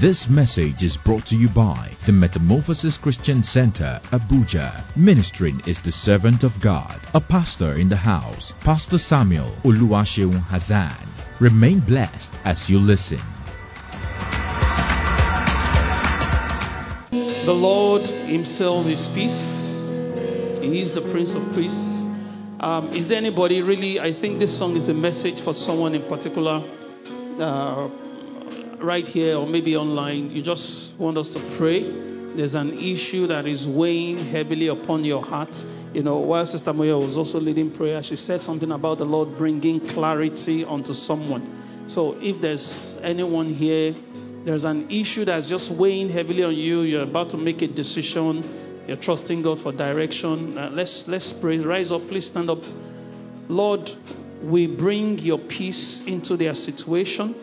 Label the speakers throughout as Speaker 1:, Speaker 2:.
Speaker 1: This message is brought to you by the Metamorphosis Christian Center, Abuja. Ministering is the servant of God, a pastor in the house, Pastor Samuel Oluwaseun Hassan. Remain blessed as you listen.
Speaker 2: The Lord Himself is peace. He is the Prince of Peace. Um, is there anybody really? I think this song is a message for someone in particular, uh, right here or maybe online. You just want us to pray. There's an issue that is weighing heavily upon your heart. You know, while Sister Moya was also leading prayer, she said something about the Lord bringing clarity onto someone. So if there's anyone here, there's an issue that's just weighing heavily on you, you're about to make a decision you're trusting God for direction. Uh, let's let's pray. Rise up, please stand up. Lord, we bring your peace into their situation.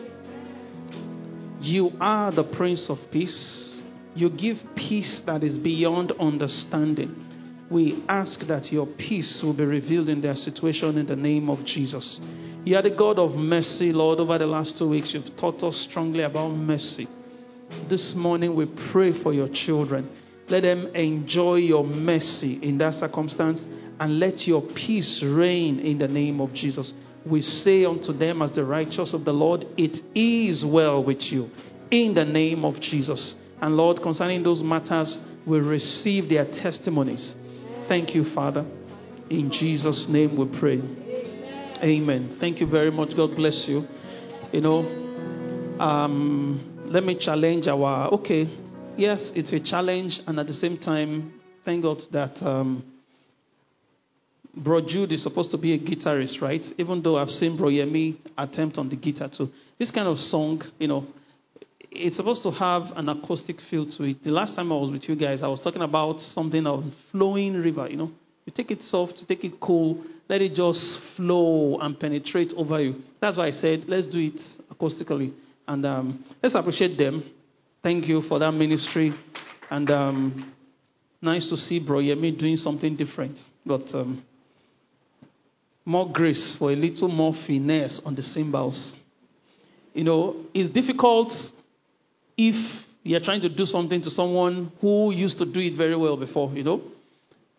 Speaker 2: You are the Prince of Peace. You give peace that is beyond understanding. We ask that your peace will be revealed in their situation in the name of Jesus. You are the God of mercy, Lord. Over the last two weeks, you've taught us strongly about mercy. This morning, we pray for your children. Let them enjoy your mercy in that circumstance and let your peace reign in the name of Jesus. We say unto them, as the righteous of the Lord, it is well with you in the name of Jesus. And Lord, concerning those matters, we receive their testimonies. Thank you, Father. In Jesus' name we pray. Amen. Thank you very much. God bless you. You know, um, let me challenge our. Okay, yes, it's a challenge, and at the same time, thank God that um, Bro Jude is supposed to be a guitarist, right? Even though I've seen Bro Yemi attempt on the guitar too. This kind of song, you know, it's supposed to have an acoustic feel to it. The last time I was with you guys, I was talking about something of flowing river, you know. You take it soft, you take it cool, let it just flow and penetrate over you. That's why I said, let's do it acoustically. And um, let's appreciate them. Thank you for that ministry. And um, nice to see Bro Yemi doing something different. But um, more grace for a little more finesse on the cymbals. You know, it's difficult if you're trying to do something to someone who used to do it very well before, you know.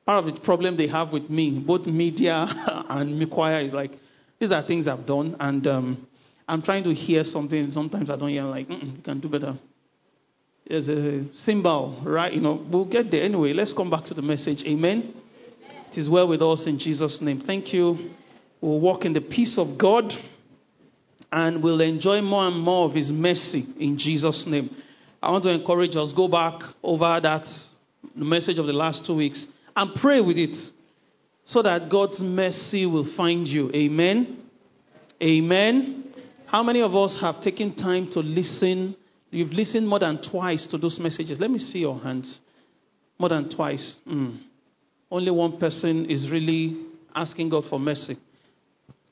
Speaker 2: Part of the problem they have with me, both media and me choir, is like, these are things I've done, and um, I'm trying to hear something. Sometimes I don't hear, like, you can do better. There's a symbol, right? You know, we'll get there anyway. Let's come back to the message. Amen. It is well with us in Jesus' name. Thank you. We'll walk in the peace of God and we'll enjoy more and more of His mercy in Jesus' name. I want to encourage us go back over that message of the last two weeks and pray with it so that God's mercy will find you. Amen. Amen. How many of us have taken time to listen? You've listened more than twice to those messages. Let me see your hands. More than twice. Mm. Only one person is really asking God for mercy.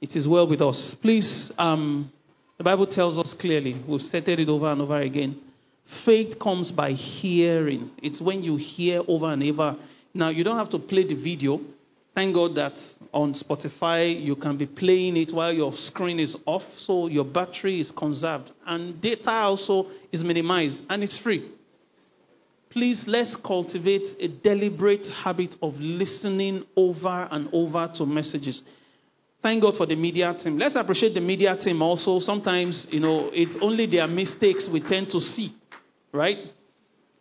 Speaker 2: It is well with us. Please, um, the Bible tells us clearly, we've stated it over and over again. Faith comes by hearing. It's when you hear over and over. Now, you don't have to play the video. Thank God that on Spotify you can be playing it while your screen is off, so your battery is conserved. And data also is minimized, and it's free. Please, let's cultivate a deliberate habit of listening over and over to messages. Thank God for the media team. Let's appreciate the media team also. Sometimes, you know, it's only their mistakes we tend to see, right?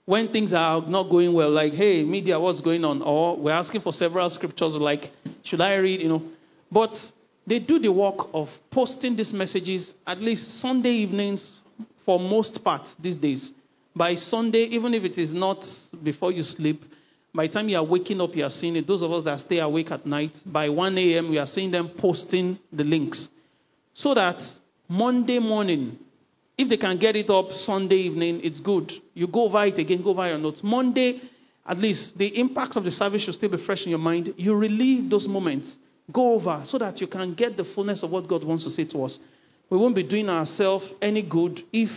Speaker 2: when things are not going well, like, hey, media, what's going on? Or we're asking for several scriptures, like, should I read, you know? But they do the work of posting these messages at least Sunday evenings for most parts these days. By Sunday, even if it is not before you sleep, by the time you are waking up, you are seeing it. Those of us that stay awake at night, by 1 a.m., we are seeing them posting the links. So that Monday morning, if they can get it up Sunday evening, it's good. You go over it again, go over your notes. Monday, at least, the impact of the service should still be fresh in your mind. You relieve those moments. Go over so that you can get the fullness of what God wants to say to us. We won't be doing ourselves any good if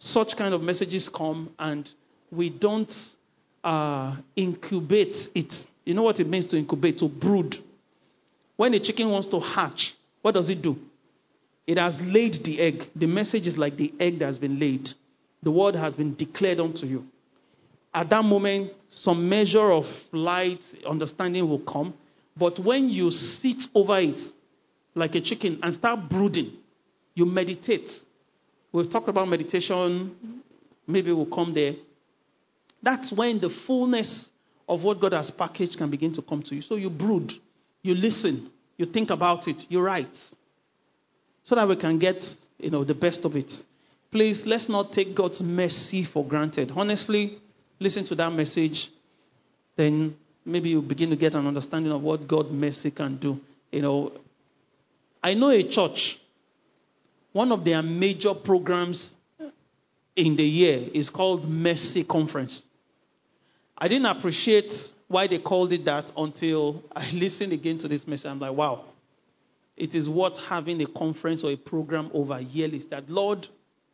Speaker 2: such kind of messages come and we don't uh, incubate it. You know what it means to incubate, to brood. When a chicken wants to hatch, what does it do? It has laid the egg. The message is like the egg that has been laid. the word has been declared unto you. At that moment, some measure of light, understanding will come. But when you sit over it like a chicken and start brooding, you meditate. We've talked about meditation, maybe we'll come there. That's when the fullness of what God has packaged can begin to come to you. So you brood, you listen, you think about it, you write, so that we can get you know the best of it. Please let's not take God's mercy for granted. Honestly, listen to that message, then maybe you begin to get an understanding of what God's mercy can do. You know, I know a church. One of their major programs in the year is called Mercy Conference. I didn't appreciate why they called it that until I listened again to this message. I'm like, wow, it is worth having a conference or a program over yearly. That Lord,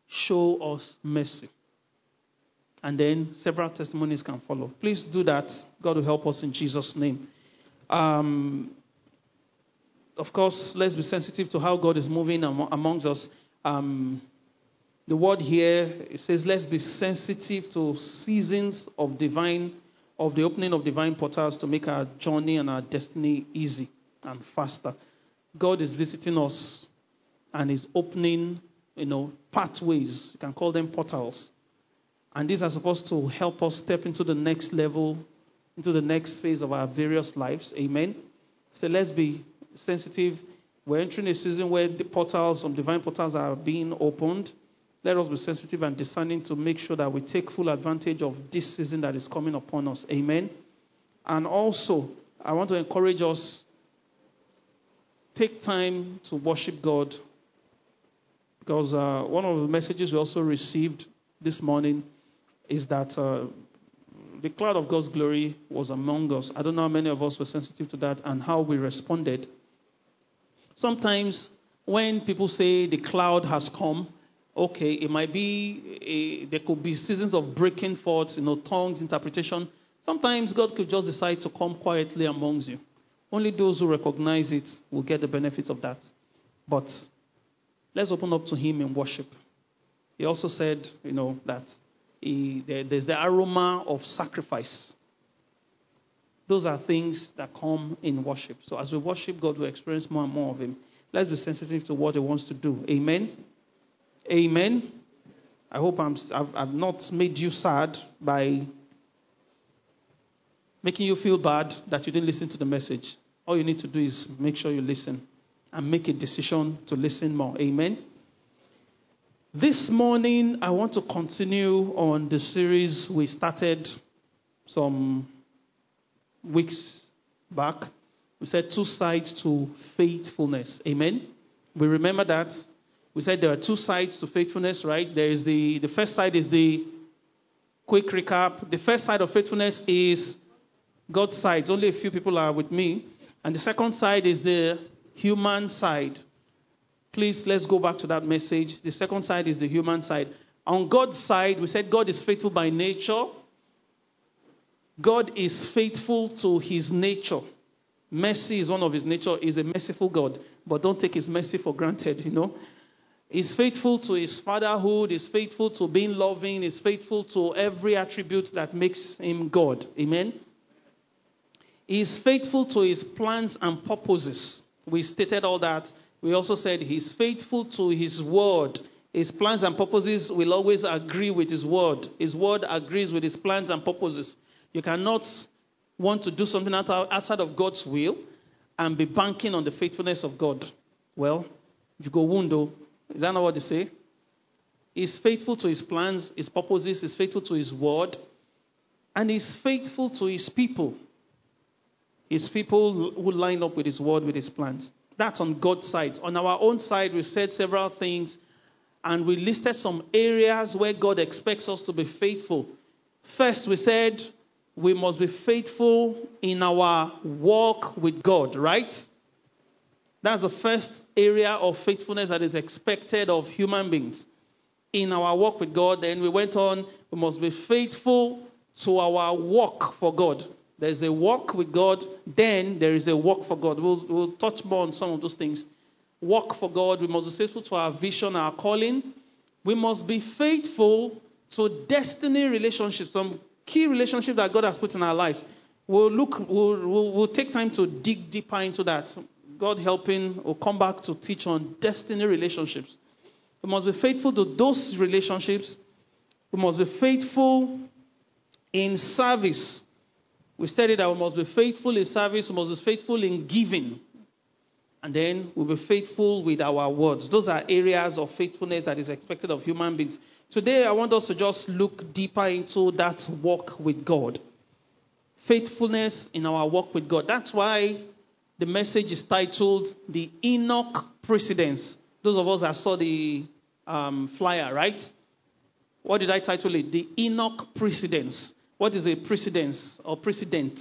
Speaker 2: show us mercy. And then several testimonies can follow. Please do that. God will help us in Jesus' name. Um, of course, let's be sensitive to how God is moving amongst us. Um, the word here it says, let's be sensitive to seasons of divine, of the opening of divine portals to make our journey and our destiny easy and faster. God is visiting us and is opening, you know, pathways. You can call them portals. And these are supposed to help us step into the next level, into the next phase of our various lives. Amen. So let's be sensitive. We're entering a season where the portals, some divine portals are being opened. Let us be sensitive and discerning to make sure that we take full advantage of this season that is coming upon us. Amen. And also, I want to encourage us take time to worship God because uh, one of the messages we also received this morning is that uh, the cloud of God's glory was among us. I don't know how many of us were sensitive to that and how we responded. Sometimes when people say the cloud has come, okay, it might be, a, there could be seasons of breaking forth, you know, tongues, interpretation. Sometimes God could just decide to come quietly amongst you. Only those who recognize it will get the benefits of that. But let's open up to Him in worship. He also said, you know, that he, there, there's the aroma of sacrifice. Those are things that come in worship. So as we worship God, we experience more and more of Him. Let's be sensitive to what He wants to do. Amen. Amen. I hope I'm, I've, I've not made you sad by making you feel bad that you didn't listen to the message. All you need to do is make sure you listen and make a decision to listen more. Amen. This morning, I want to continue on the series we started some weeks back. We said two sides to faithfulness. Amen. We remember that we said there are two sides to faithfulness, right? There is the, the first side is the quick recap. The first side of faithfulness is God's side. Only a few people are with me. And the second side is the human side. Please, let's go back to that message. The second side is the human side. On God's side, we said God is faithful by nature. God is faithful to his nature. Mercy is one of his nature. He's a merciful God. But don't take his mercy for granted, you know. He's faithful to his fatherhood, he's faithful to being loving, he's faithful to every attribute that makes him God. Amen. He's faithful to his plans and purposes. We stated all that. We also said he's faithful to his word. His plans and purposes will always agree with his word. His word agrees with his plans and purposes. You cannot want to do something outside of God's will and be banking on the faithfulness of God. Well, you go window is that not what they say? He's faithful to his plans, his purposes, he's faithful to his word, and he's faithful to his people. His people who line up with his word, with his plans. That's on God's side. On our own side, we said several things, and we listed some areas where God expects us to be faithful. First, we said we must be faithful in our walk with God, right? That's the first area of faithfulness that is expected of human beings. In our walk with God, then we went on, we must be faithful to our walk for God. There's a walk with God, then there is a walk for God. We'll, we'll touch more on some of those things. Walk for God, we must be faithful to our vision, our calling. We must be faithful to destiny relationships, some key relationships that God has put in our lives. We'll look, we'll, we'll, we'll take time to dig deeper into that. God helping, we'll come back to teach on destiny relationships. We must be faithful to those relationships. We must be faithful in service. We studied that we must be faithful in service, we must be faithful in giving. And then we'll be faithful with our words. Those are areas of faithfulness that is expected of human beings. Today, I want us to just look deeper into that walk with God. Faithfulness in our walk with God. That's why the message is titled The Enoch Precedence. Those of us that saw the um, flyer, right? What did I title it? The Enoch Precedence. What is a precedence or precedent?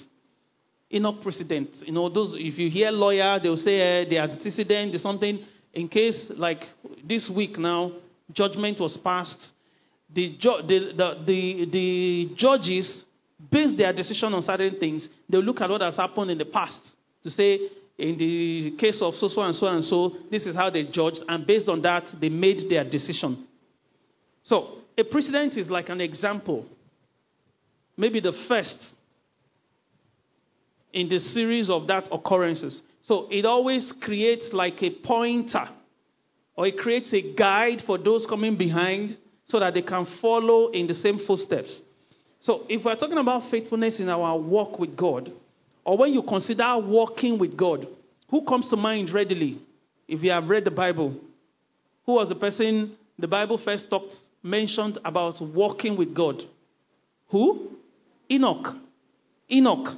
Speaker 2: Enoch precedent. You know, those if you hear lawyer, they'll say uh, the antecedent is something. In case like this week now, judgment was passed. The, ju- the, the, the, the judges base their decision on certain things. They look at what has happened in the past to say, in the case of so so and so and so, this is how they judged, and based on that, they made their decision. So, a precedent is like an example, maybe the first in the series of that occurrences. So, it always creates like a pointer, or it creates a guide for those coming behind so that they can follow in the same footsteps. So, if we're talking about faithfulness in our walk with God, or when you consider walking with God, who comes to mind readily if you have read the Bible? Who was the person the Bible first talked, mentioned about walking with God? Who? Enoch. Enoch.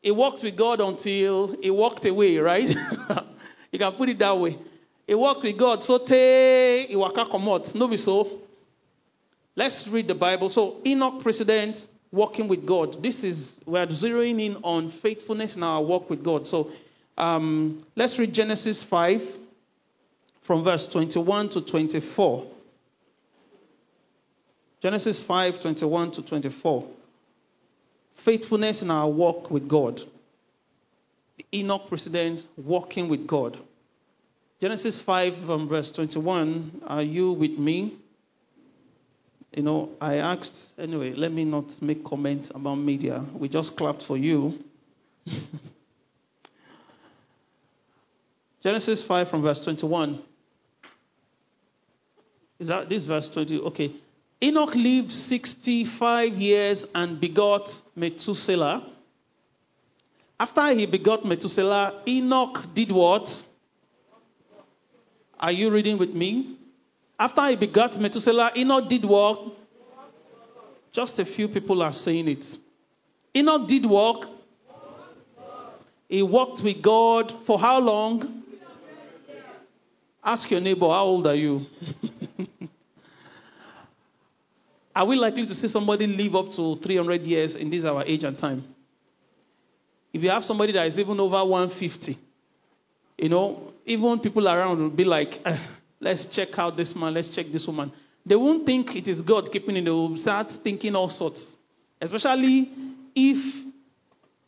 Speaker 2: He walked with God until he walked away, right? you can put it that way. He walked with God, so te. No be so. Let's read the Bible. So Enoch precedent walking with God. This is, we're zeroing in on faithfulness in our walk with God. So um, let's read Genesis 5 from verse 21 to 24. Genesis 5 21 to 24. Faithfulness in our walk with God. Enoch precedence, walking with God. Genesis 5 from verse 21. Are you with me? you know, I asked, anyway, let me not make comments about media. We just clapped for you. Genesis 5 from verse 21. Is that this verse 20? Okay. Enoch lived 65 years and begot Methuselah. After he begot Methuselah, Enoch did what? Are you reading with me? After he begot Methuselah, Enoch did what? Just a few people are saying it. Enoch did work. He walked with God for how long? Ask your neighbor, how old are you? are we likely to see somebody live up to 300 years in this our age and time? If you have somebody that is even over 150, you know, even people around will be like, eh, Let's check out this man. Let's check this woman. They won't think it is God keeping it. They will start thinking all sorts. Especially if,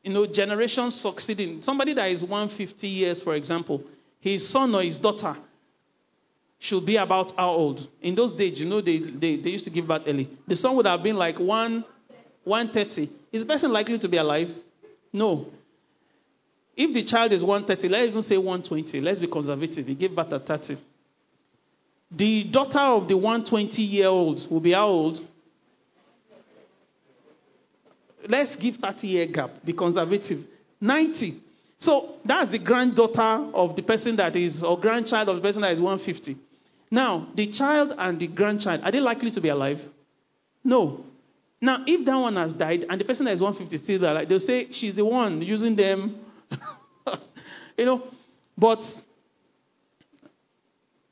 Speaker 2: you know, generations succeeding. Somebody that is 150 years, for example, his son or his daughter should be about how old? In those days, you know, they, they, they used to give birth early. The son would have been like 1, 130. Is the person likely to be alive? No. If the child is 130, let's even say 120. Let's be conservative. He gave birth at 30. The daughter of the 120 year old will be how old? Let's give 30 year gap, be conservative. 90. So that's the granddaughter of the person that is, or grandchild of the person that is 150. Now, the child and the grandchild, are they likely to be alive? No. Now, if that one has died and the person that is 150 still alive, they'll say she's the one using them. you know, but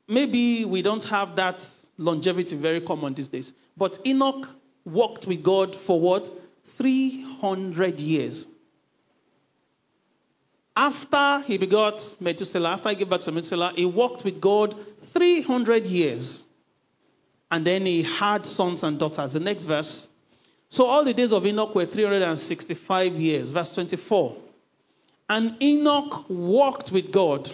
Speaker 2: maybe we don't have that longevity very common these days. But Enoch walked with God for what? 300 years. After he begot Methuselah, after he gave birth to Methuselah, he walked with God 300 years. And then he had sons and daughters. The next verse. So all the days of Enoch were 365 years. Verse 24. And Enoch walked with God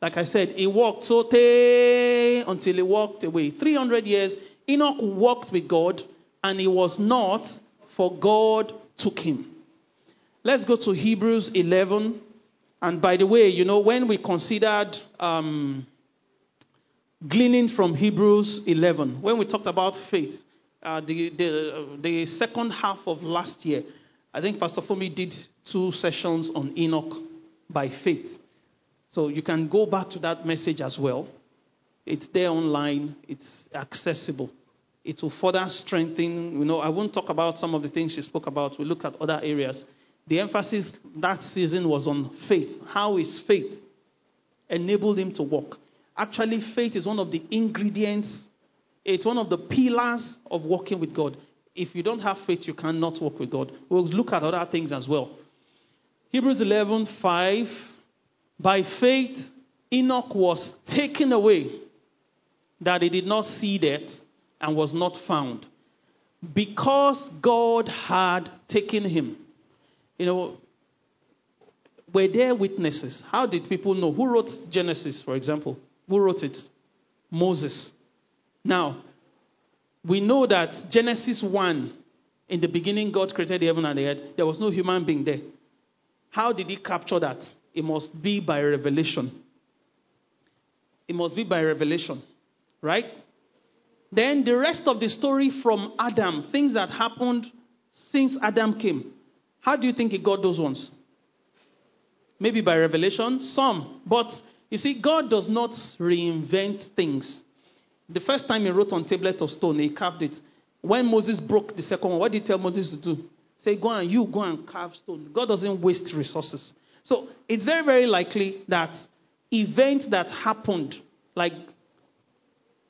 Speaker 2: Like I said, he walked so te until he walked away. 300 years, Enoch walked with God and he was not, for God took him. Let's go to Hebrews 11. And by the way, you know, when we considered um, gleaning from Hebrews 11, when we talked about faith, uh, the, the, the second half of last year, I think Pastor Fomi did two sessions on Enoch by faith. So you can go back to that message as well. It's there online, it's accessible. It will further strengthen. You know, I won't talk about some of the things she spoke about. We'll look at other areas. The emphasis that season was on faith. How is faith enabled him to walk? Actually, faith is one of the ingredients, it's one of the pillars of walking with God. If you don't have faith, you cannot walk with God. We'll look at other things as well. Hebrews 11 5. By faith, Enoch was taken away that he did not see death and was not found because God had taken him. You know, were there witnesses? How did people know? Who wrote Genesis, for example? Who wrote it? Moses. Now, we know that Genesis 1, in the beginning, God created the heaven and the earth. There was no human being there. How did he capture that? It must be by revelation. It must be by revelation. Right? Then the rest of the story from Adam, things that happened since Adam came. How do you think he got those ones? Maybe by revelation? Some. But you see, God does not reinvent things. The first time he wrote on tablet of stone, he carved it. When Moses broke the second one, what did he tell Moses to do? Say, go and you go and carve stone. God doesn't waste resources. So it's very, very likely that events that happened, like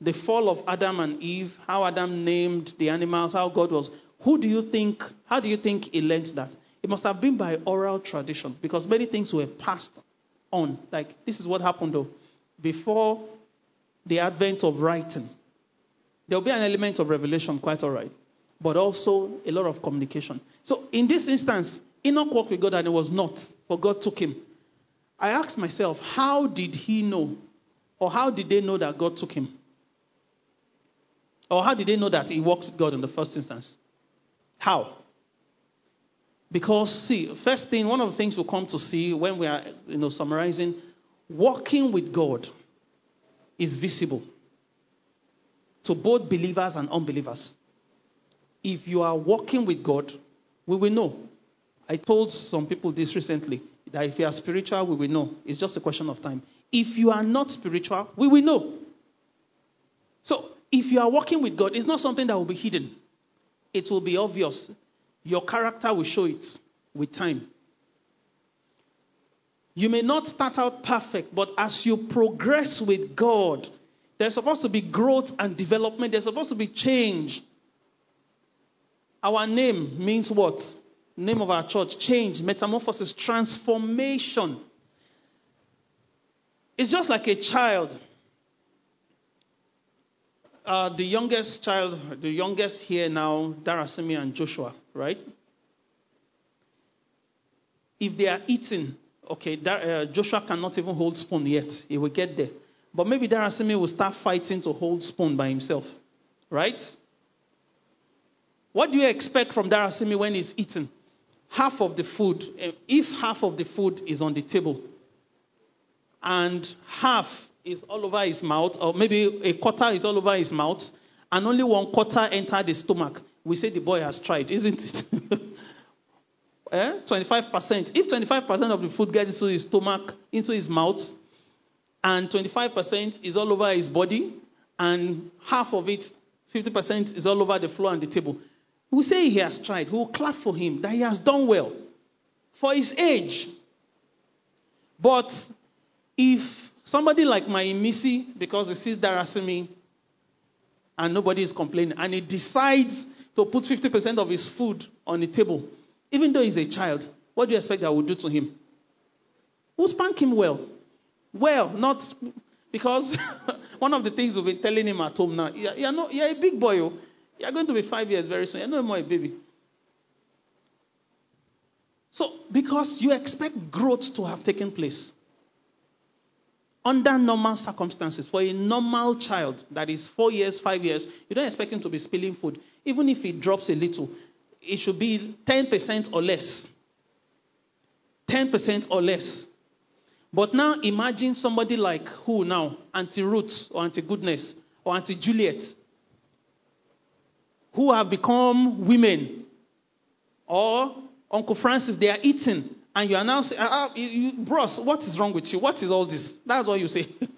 Speaker 2: the fall of Adam and Eve, how Adam named the animals, how God was, who do you think, how do you think he learned that? It must have been by oral tradition because many things were passed on. Like, this is what happened though. Before the advent of writing, there will be an element of revelation, quite all right, but also a lot of communication. So, in this instance, Enoch walked with God and it was not, for God took him. I asked myself, how did he know? Or how did they know that God took him? Or how did they know that he walked with God in the first instance? How? Because, see, first thing, one of the things we'll come to see when we are, you know, summarizing, walking with God is visible to both believers and unbelievers. If you are walking with God, we will know. I told some people this recently that if you are spiritual, we will know. It's just a question of time. If you are not spiritual, we will know. So, if you are walking with God, it's not something that will be hidden, it will be obvious. Your character will show it with time. You may not start out perfect, but as you progress with God, there's supposed to be growth and development, there's supposed to be change. Our name means what? Name of our church change, metamorphosis, transformation. It's just like a child. Uh, the youngest child, the youngest here now, Darasimi and Joshua, right? If they are eating, okay, uh, Joshua cannot even hold spoon yet. He will get there. But maybe Darasimi will start fighting to hold spoon by himself, right? What do you expect from Darasimi when he's eating? Half of the food, eh, if half of the food is on the table, and half is all over his mouth, or maybe a quarter is all over his mouth, and only one quarter entered the stomach. We say the boy has tried, isn't it? eh? 25%. If 25% of the food gets into his stomach, into his mouth, and 25% is all over his body, and half of it, 50%, is all over the floor and the table. We say he has tried. We will clap for him that he has done well for his age. But if somebody like my Missy, because he sees Darasimi and nobody is complaining, and he decides to put 50% of his food on the table, even though he's a child, what do you expect I will do to him? We'll spank him well. Well, not because one of the things we've been telling him at home now, you're, you're, not, you're a big boy. Oh. You're going to be five years very soon. You're no more a baby. So, because you expect growth to have taken place. Under normal circumstances, for a normal child that is four years, five years, you don't expect him to be spilling food. Even if he drops a little, it should be 10% or less. 10% or less. But now imagine somebody like who now? Auntie Ruth or Auntie Goodness or Auntie Juliet, who have become women. Or Uncle Francis, they are eating. And you are now saying, ah, you, bros, what is wrong with you? What is all this? That's what you say.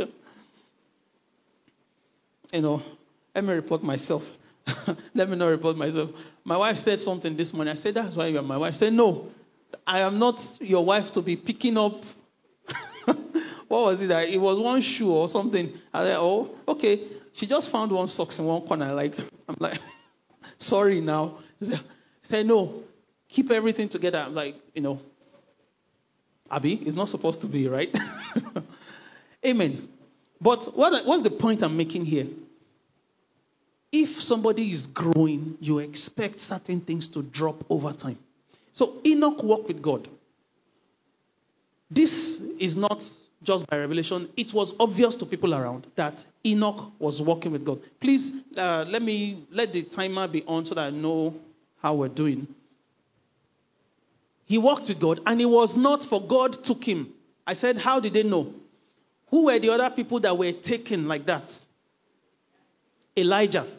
Speaker 2: you know, let me report myself. let me not report myself. My wife said something this morning. I said, That's why you are my wife. Said, No, I am not your wife to be picking up. what was it? That it was one shoe or something. I said, Oh, okay. She just found one socks in one corner. Like, I'm like, Sorry now. Said, No, keep everything together. I'm like, you know, Abby, it's not supposed to be, right? Amen. But what, what's the point I'm making here? If somebody is growing, you expect certain things to drop over time. So Enoch walked with God. This is not just by revelation. It was obvious to people around that Enoch was walking with God. Please uh, let me let the timer be on so that I know how we're doing. He walked with God, and it was not for God took him. I said, how did they know? Who were the other people that were taken like that? Elijah.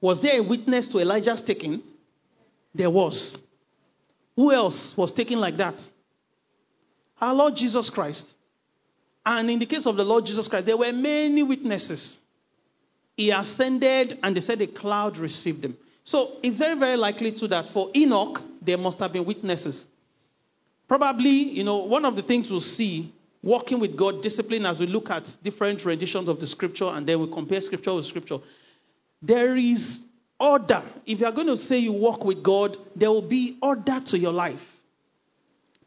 Speaker 2: Was there a witness to Elijah's taking? There was. Who else was taken like that? Our Lord Jesus Christ. And in the case of the Lord Jesus Christ, there were many witnesses. He ascended, and they said a cloud received him. So it's very, very likely too that for Enoch, there must have been witnesses. Probably, you know, one of the things we'll see walking with God, discipline, as we look at different renditions of the scripture and then we compare scripture with scripture, there is order. If you are going to say you walk with God, there will be order to your life.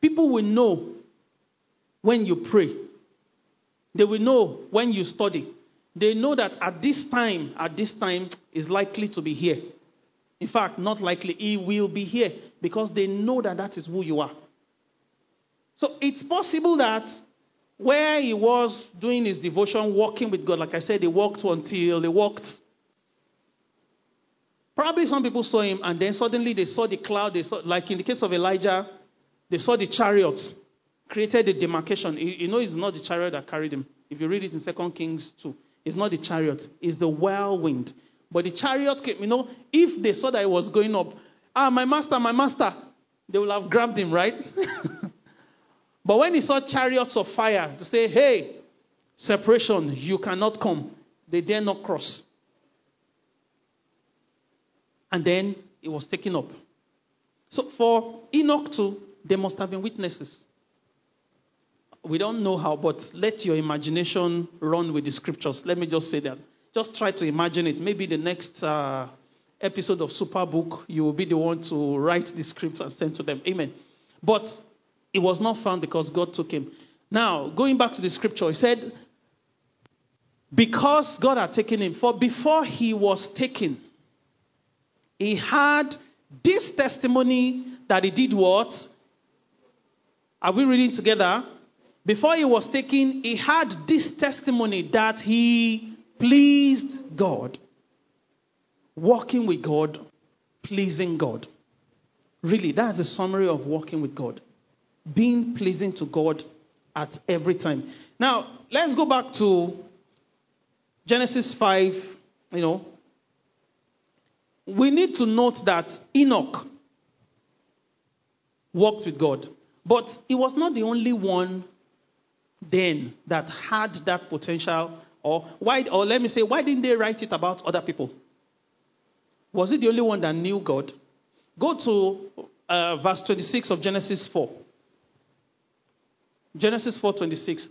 Speaker 2: People will know when you pray, they will know when you study. They know that at this time, at this time is likely to be here. In fact, not likely, he will be here because they know that that is who you are. So it's possible that where he was doing his devotion, walking with God, like I said, they walked until they walked Probably some people saw him and then suddenly they saw the cloud. They saw, like in the case of Elijah, they saw the chariot, created the demarcation. You know, it's not the chariot that carried him. If you read it in 2 Kings 2, it's not the chariot, it's the whirlwind. But the chariot came, you know, if they saw that it was going up, ah, my master, my master, they will have grabbed him, right? but when he saw chariots of fire to say, hey, separation, you cannot come, they dare not cross. And then it was taken up. So for Enoch too, there must have been witnesses. We don't know how, but let your imagination run with the scriptures. Let me just say that. Just try to imagine it. Maybe the next uh, episode of Superbook, you will be the one to write the script and send to them. Amen. But it was not found because God took him. Now, going back to the scripture, he said, because God had taken him, for before he was taken, he had this testimony that he did what? Are we reading together? Before he was taken, he had this testimony that he pleased God. Walking with God, pleasing God. Really, that's the summary of walking with God. Being pleasing to God at every time. Now, let's go back to Genesis 5, you know, we need to note that Enoch walked with God. But he was not the only one then that had that potential. Or why or let me say, why didn't they write it about other people? Was it the only one that knew God? Go to uh, verse 26 of Genesis 4. Genesis 4:26.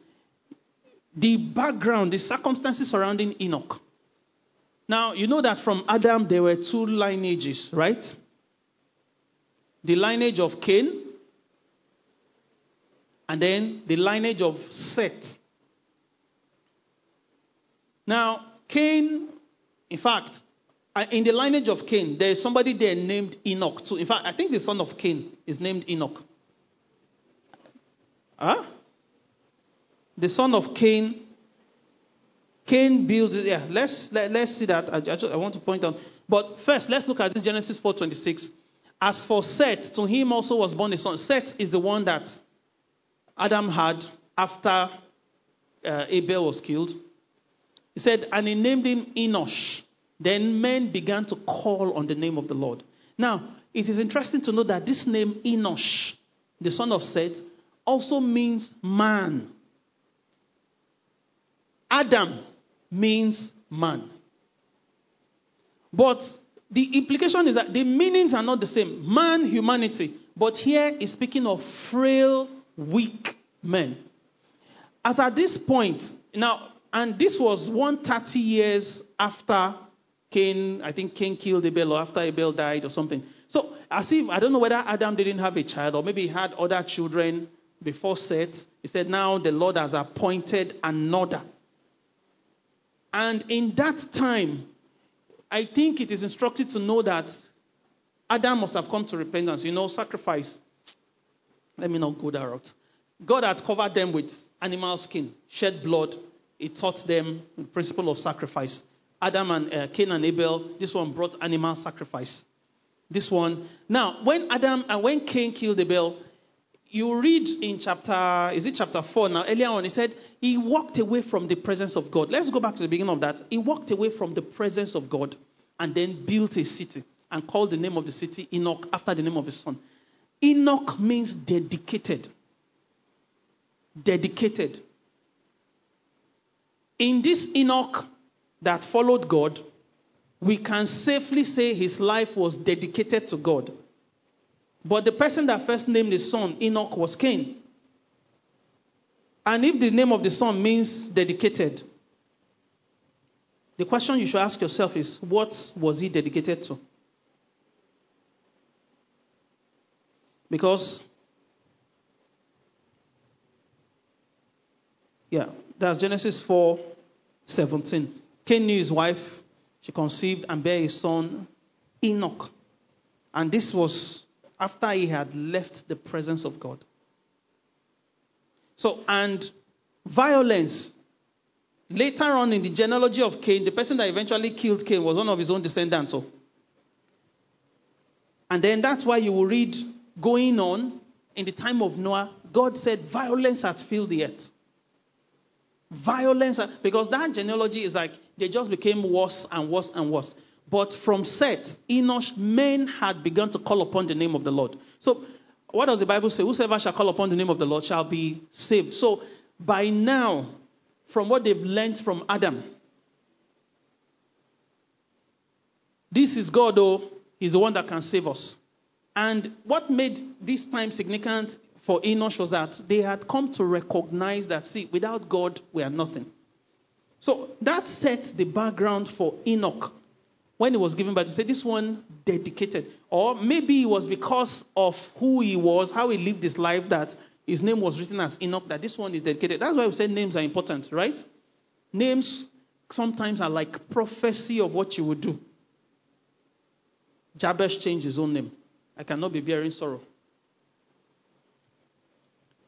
Speaker 2: The background, the circumstances surrounding Enoch. Now, you know that from Adam there were two lineages, right? The lineage of Cain and then the lineage of Seth. Now, Cain, in fact, in the lineage of Cain, there is somebody there named Enoch too. In fact, I think the son of Cain is named Enoch. Huh? the son of Cain. Cain builds. Yeah, let's let, let's see that. I, I, just, I want to point out. But first, let's look at this Genesis 4:26. As for Seth, to him also was born a son. Seth is the one that Adam had after uh, Abel was killed. He said, and he named him Enosh. Then men began to call on the name of the Lord. Now, it is interesting to know that this name Enosh, the son of Seth, also means man. Adam means man. But the implication is that the meanings are not the same. Man, humanity. But here is speaking of frail, weak men. As at this point, now, and this was 130 years after Cain, I think Cain killed Abel or after Abel died or something. So, as if, I don't know whether Adam didn't have a child or maybe he had other children before Seth. He said, Now the Lord has appointed another. And in that time, I think it is instructed to know that Adam must have come to repentance. You know, sacrifice. Let me not go that route. God had covered them with animal skin, shed blood. He taught them the principle of sacrifice. Adam and uh, Cain and Abel, this one brought animal sacrifice. This one. Now, when Adam and when Cain killed Abel, you read in chapter, is it chapter 4 now? Earlier on, he said he walked away from the presence of God. Let's go back to the beginning of that. He walked away from the presence of God and then built a city and called the name of the city Enoch after the name of his son. Enoch means dedicated. Dedicated. In this Enoch that followed God, we can safely say his life was dedicated to God. But the person that first named his son Enoch was Cain. And if the name of the son means dedicated, the question you should ask yourself is what was he dedicated to? Because, yeah, that's Genesis 4 17. Cain knew his wife, she conceived and bare a son, Enoch. And this was after he had left the presence of God. So, and violence. Later on in the genealogy of Cain, the person that eventually killed Cain was one of his own descendants. So. And then that's why you will read going on in the time of Noah, God said, violence has filled the earth. Violence, because that genealogy is like they just became worse and worse and worse. But from Seth, Enosh, men had begun to call upon the name of the Lord. So, what does the Bible say? Whosoever shall call upon the name of the Lord shall be saved. So, by now, from what they've learned from Adam, this is God, though, He's the one that can save us. And what made this time significant for Enosh was that they had come to recognize that, see, without God, we are nothing. So that set the background for Enoch when he was given birth to say this one dedicated. Or maybe it was because of who he was, how he lived his life, that his name was written as Enoch, that this one is dedicated. That's why we say names are important, right? Names sometimes are like prophecy of what you would do. Jabez changed his own name. I cannot be bearing sorrow.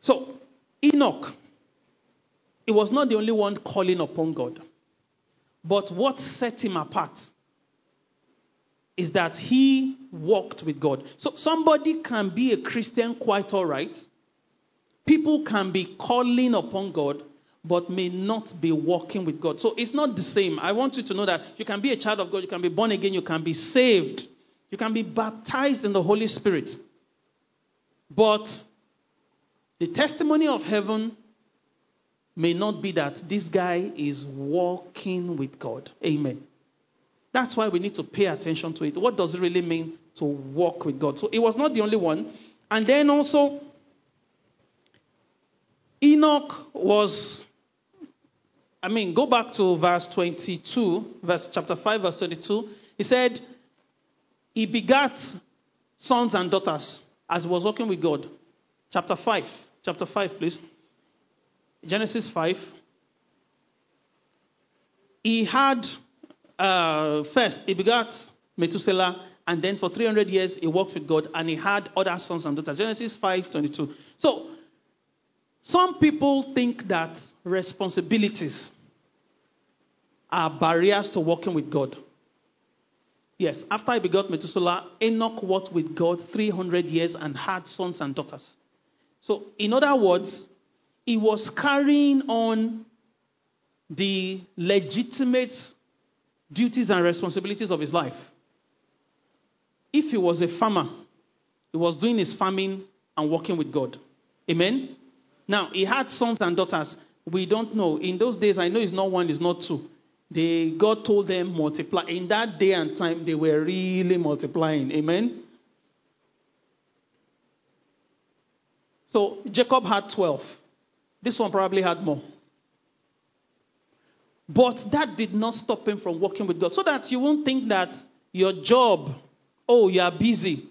Speaker 2: So, Enoch, he was not the only one calling upon God. But what set him apart is that he walked with God. So somebody can be a Christian quite all right. People can be calling upon God, but may not be walking with God. So it's not the same. I want you to know that you can be a child of God, you can be born again, you can be saved, you can be baptized in the Holy Spirit. But the testimony of heaven may not be that this guy is walking with God. Amen. That's why we need to pay attention to it. What does it really mean to walk with God? So it was not the only one. And then also, Enoch was, I mean, go back to verse 22, verse chapter 5, verse 22. He said, He begat sons and daughters as he was walking with God. Chapter 5. Chapter 5, please. Genesis 5. He had uh, first, he begat Methuselah, and then for 300 years he walked with God, and he had other sons and daughters. Genesis 5:22. So, Some people think that responsibilities are barriers to working with God. Yes, after he begot Methuselah, Enoch walked with God 300 years and had sons and daughters. So, in other words, he was carrying on the legitimate duties and responsibilities of his life. If he was a farmer, he was doing his farming and working with God. Amen? Now, he had sons and daughters. We don't know. In those days, I know it's not one, it's not two. They, God told them multiply. In that day and time, they were really multiplying. Amen? So Jacob had 12. This one probably had more. But that did not stop him from working with God. So that you won't think that your job, oh, you are busy.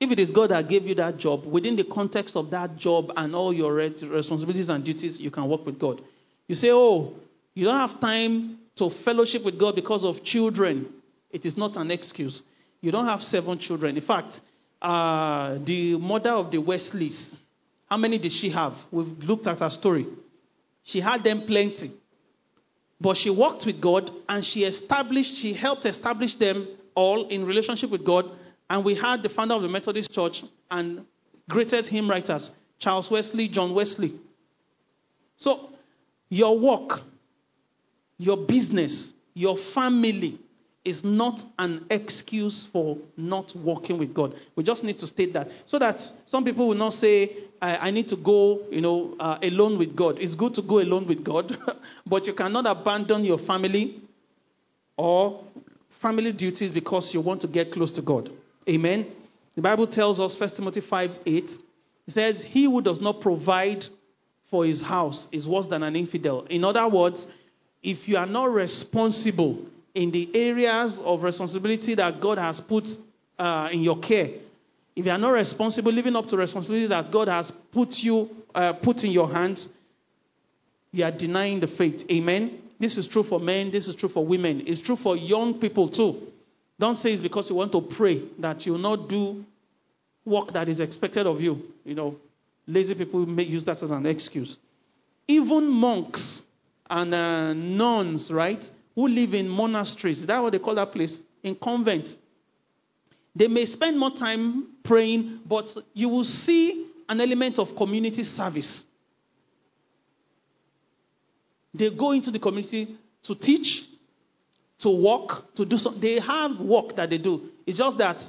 Speaker 2: If it is God that gave you that job, within the context of that job and all your responsibilities and duties, you can work with God. You say, oh, you don't have time to fellowship with God because of children. It is not an excuse. You don't have seven children. In fact, uh, the mother of the Wesleys, how many did she have? We've looked at her story. She had them plenty. But she worked with God and she established, she helped establish them all in relationship with God. And we had the founder of the Methodist Church and greatest hymn writers, Charles Wesley, John Wesley. So, your work, your business, your family is not an excuse for not working with God. We just need to state that so that some people will not say, I, I need to go, you know, uh, alone with God. It's good to go alone with God, but you cannot abandon your family or family duties because you want to get close to God. Amen. The Bible tells us, 1 Timothy 5 8, it says, He who does not provide for his house is worse than an infidel. In other words, if you are not responsible in the areas of responsibility that God has put uh, in your care, if you are not responsible, living up to responsibilities that God has put you uh, put in your hands, you are denying the faith. Amen. This is true for men. This is true for women. It's true for young people too. Don't say it's because you want to pray that you will not do work that is expected of you. You know, lazy people may use that as an excuse. Even monks and uh, nuns, right, who live in monasteries. Is that what they call that place? In convents. They may spend more time praying, but you will see an element of community service. They go into the community to teach, to work, to do something. They have work that they do. It's just that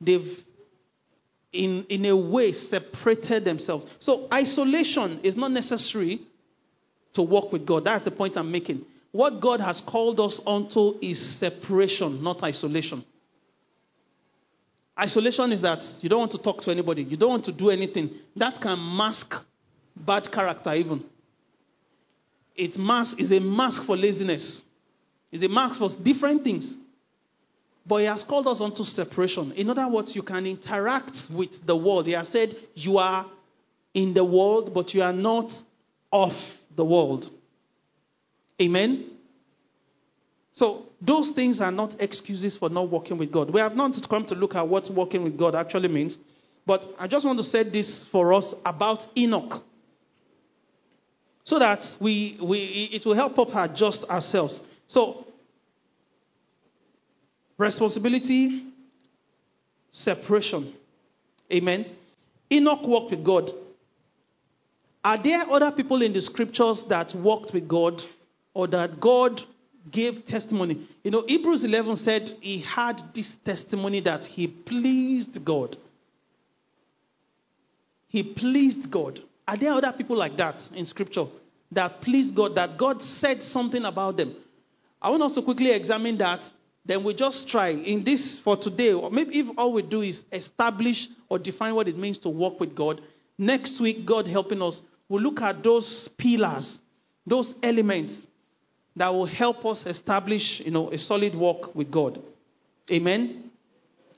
Speaker 2: they've, in, in a way, separated themselves. So isolation is not necessary to walk with God. That's the point I'm making. What God has called us onto is separation, not isolation. Isolation is that you don't want to talk to anybody, you don't want to do anything. That can mask bad character, even. It mask is a mask for laziness. It's a mask for different things. But he has called us onto separation. In other words, you can interact with the world. He has said you are in the world, but you are not of the world. Amen? So, those things are not excuses for not working with God. We have not come to look at what working with God actually means, but I just want to say this for us about Enoch. So that we, we, it will help us adjust ourselves. So, responsibility, separation. Amen. Enoch walked with God. Are there other people in the scriptures that walked with God or that God gave testimony? You know, Hebrews 11 said he had this testimony that he pleased God. He pleased God. Are there other people like that in scripture that pleased God, that God said something about them? I want us to quickly examine that. Then we just try in this for today, or maybe if all we do is establish or define what it means to walk with God. Next week, God helping us, we'll look at those pillars, those elements that will help us establish, you know, a solid walk with God. Amen.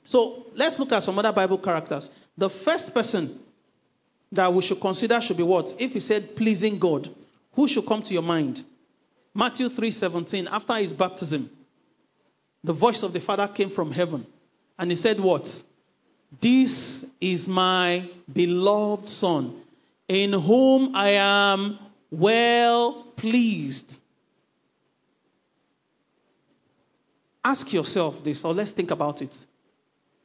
Speaker 2: So let's look at some other Bible characters. The first person that we should consider should be what? If he said pleasing God, who should come to your mind? Matthew 3:17. After his baptism, the voice of the Father came from heaven, and he said, "What? This is my beloved Son, in whom I am well pleased. Ask yourself this, or let's think about it.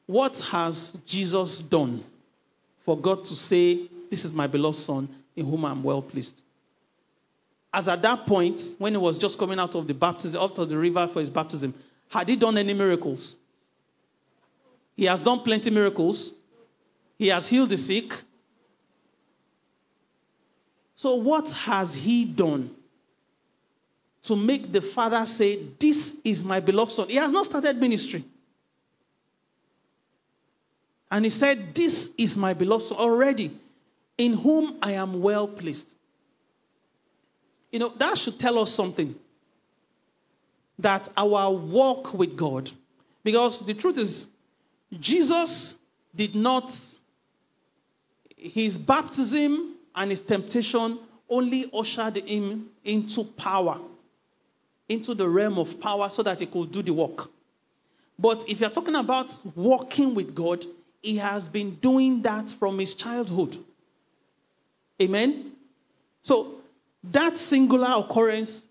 Speaker 2: What has Jesus done for God to say, This is my beloved Son, in whom I'm well pleased? As at that point, when he was just coming out of the baptism, out of the river for his baptism, had he done any miracles? He has done plenty miracles. He has healed the sick. So, what has he done to make the Father say, This is my beloved Son? He has not started ministry. And he said, This is my beloved Son already, in whom I am well pleased. You know, that should tell us something. That our walk with God, because the truth is, Jesus did not, his baptism and his temptation only ushered him into power, into the realm of power so that he could do the work. But if you're talking about walking with God, he has been doing that from his childhood. Amen? So that singular occurrence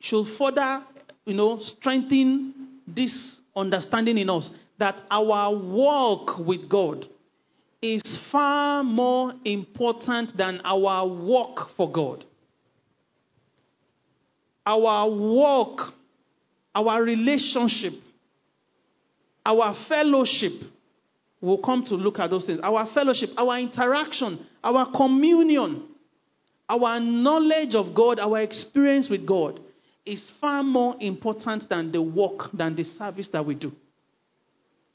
Speaker 2: should further, you know, strengthen this understanding in us that our walk with God is far more important than our work for God. Our walk, our relationship, our fellowship, we'll come to look at those things. Our fellowship, our interaction, our communion, our knowledge of God, our experience with God is far more important than the work, than the service that we do.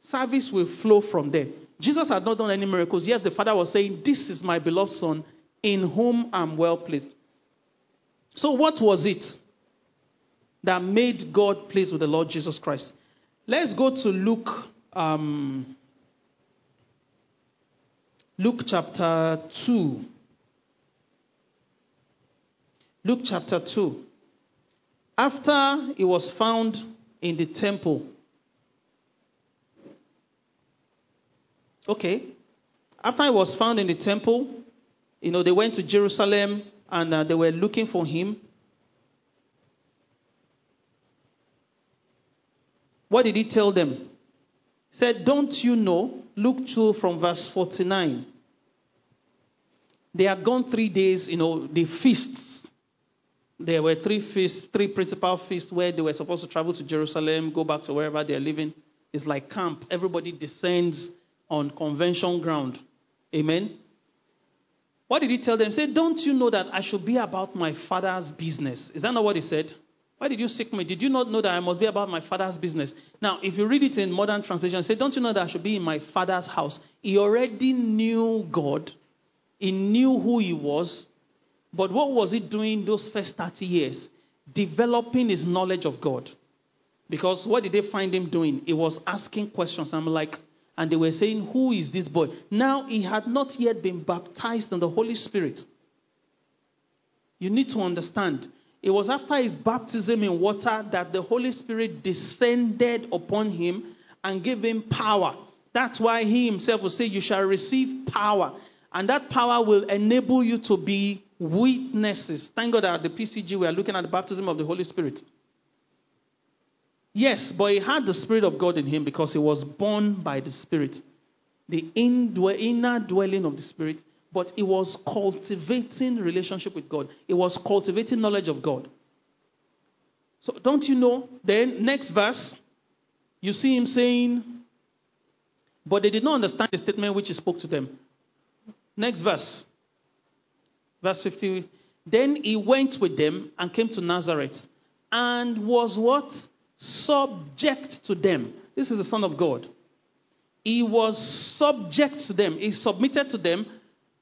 Speaker 2: Service will flow from there. Jesus had not done any miracles, yet the Father was saying, This is my beloved Son, in whom I'm well pleased. So, what was it that made God pleased with the Lord Jesus Christ? Let's go to Luke, um, Luke chapter 2. Luke chapter 2. After he was found in the temple, Okay. After he was found in the temple, you know, they went to Jerusalem and uh, they were looking for him. What did he tell them? He said, Don't you know? Luke 2 from verse 49. They had gone three days, you know, the feasts. There were three feasts, three principal feasts where they were supposed to travel to Jerusalem, go back to wherever they're living. It's like camp. Everybody descends on convention ground. Amen. What did he tell them? He said, Don't you know that I should be about my father's business? Is that not what he said? Why did you seek me? Did you not know that I must be about my father's business? Now, if you read it in modern translation, say, Don't you know that I should be in my father's house? He already knew God, he knew who he was. But what was he doing those first 30 years? Developing his knowledge of God. Because what did they find him doing? He was asking questions. I'm like, and they were saying, Who is this boy? Now he had not yet been baptized in the Holy Spirit. You need to understand. It was after his baptism in water that the Holy Spirit descended upon him and gave him power. That's why he himself will say, You shall receive power. And that power will enable you to be witnesses. Thank God that at the PCG we are looking at the baptism of the Holy Spirit. Yes, but he had the Spirit of God in him because he was born by the Spirit, the inner dwelling of the Spirit. But he was cultivating relationship with God. He was cultivating knowledge of God. So don't you know? Then next verse, you see him saying, but they did not understand the statement which he spoke to them. Next verse, verse 50. Then he went with them and came to Nazareth and was what? subject to them. This is the Son of God. He was subject to them. He submitted to them.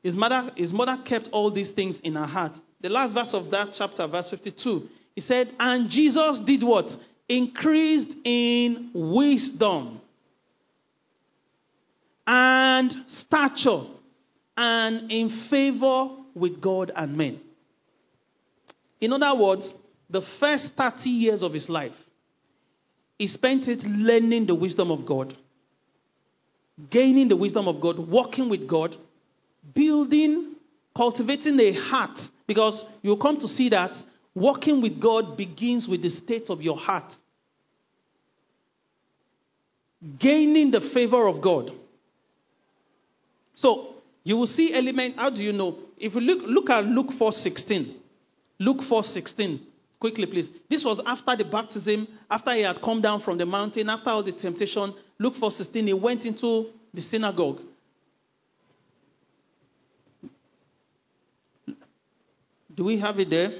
Speaker 2: His mother, his mother kept all these things in her heart. The last verse of that chapter, verse 52, he said, And Jesus did what? Increased in wisdom and stature and in favor with God and men. In other words, the first 30 years of his life, he spent it learning the wisdom of God, gaining the wisdom of God, walking with God, building cultivating a heart, because you'll come to see that walking with God begins with the state of your heart. Gaining the favor of God. So you will see element. How do you know? If you look, look at Luke 4:16. Luke 4:16. Quickly, please. This was after the baptism, after he had come down from the mountain, after all the temptation. Luke 4:16. He went into the synagogue. Do we have it there?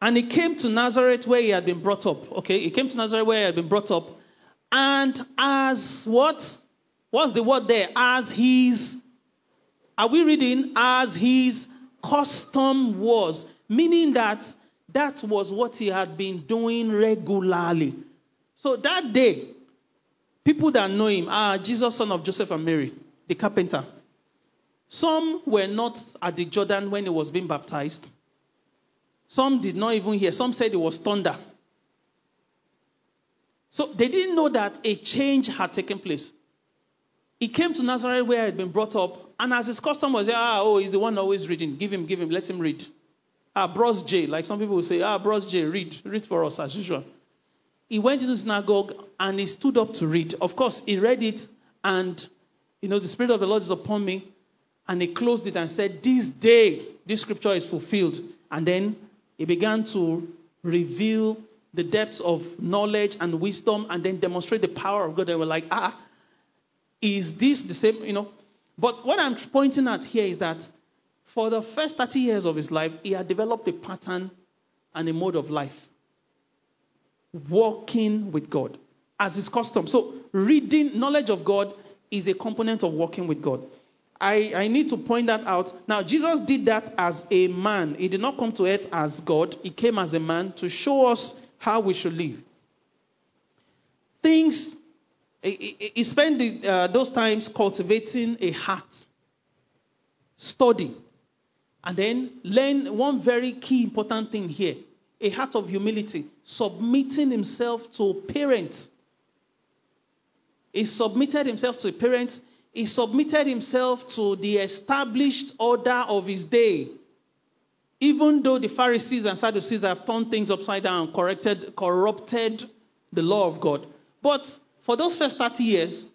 Speaker 2: And he came to Nazareth where he had been brought up. Okay, he came to Nazareth where he had been brought up. And as what? What's the word there? As his. Are we reading? As his custom was. Meaning that that was what he had been doing regularly. So that day, people that know him are Jesus, son of Joseph and Mary, the carpenter. Some were not at the Jordan when he was being baptized. Some did not even hear. Some said it was thunder. So they didn't know that a change had taken place. He came to Nazareth where he had been brought up, and as his custom was, ah, oh, he's the one always reading. Give him, give him, let him read. Ah, Bros J, like some people will say, ah, Bros J, read, read for us as usual. He went into the synagogue and he stood up to read. Of course, he read it, and you know, the Spirit of the Lord is upon me. And he closed it and said, This day, this scripture is fulfilled. And then he began to reveal the depths of knowledge and wisdom and then demonstrate the power of God. They were like, ah, is this the same? You know. But what I'm pointing at here is that for the first 30 years of his life, he had developed a pattern and a mode of life. Walking with God as his custom. So, reading knowledge of God is a component of walking with God. I, I need to point that out. Now, Jesus did that as a man. He did not come to earth as God, he came as a man to show us how we should live. Things, he, he spent the, uh, those times cultivating a heart, study, and then learn one very key important thing here a heart of humility, submitting himself to parents. He submitted himself to parents he submitted himself to the established order of his day. Even though the Pharisees and Sadducees have turned things upside down, corrected, corrupted the law of God. But for those first 30 years,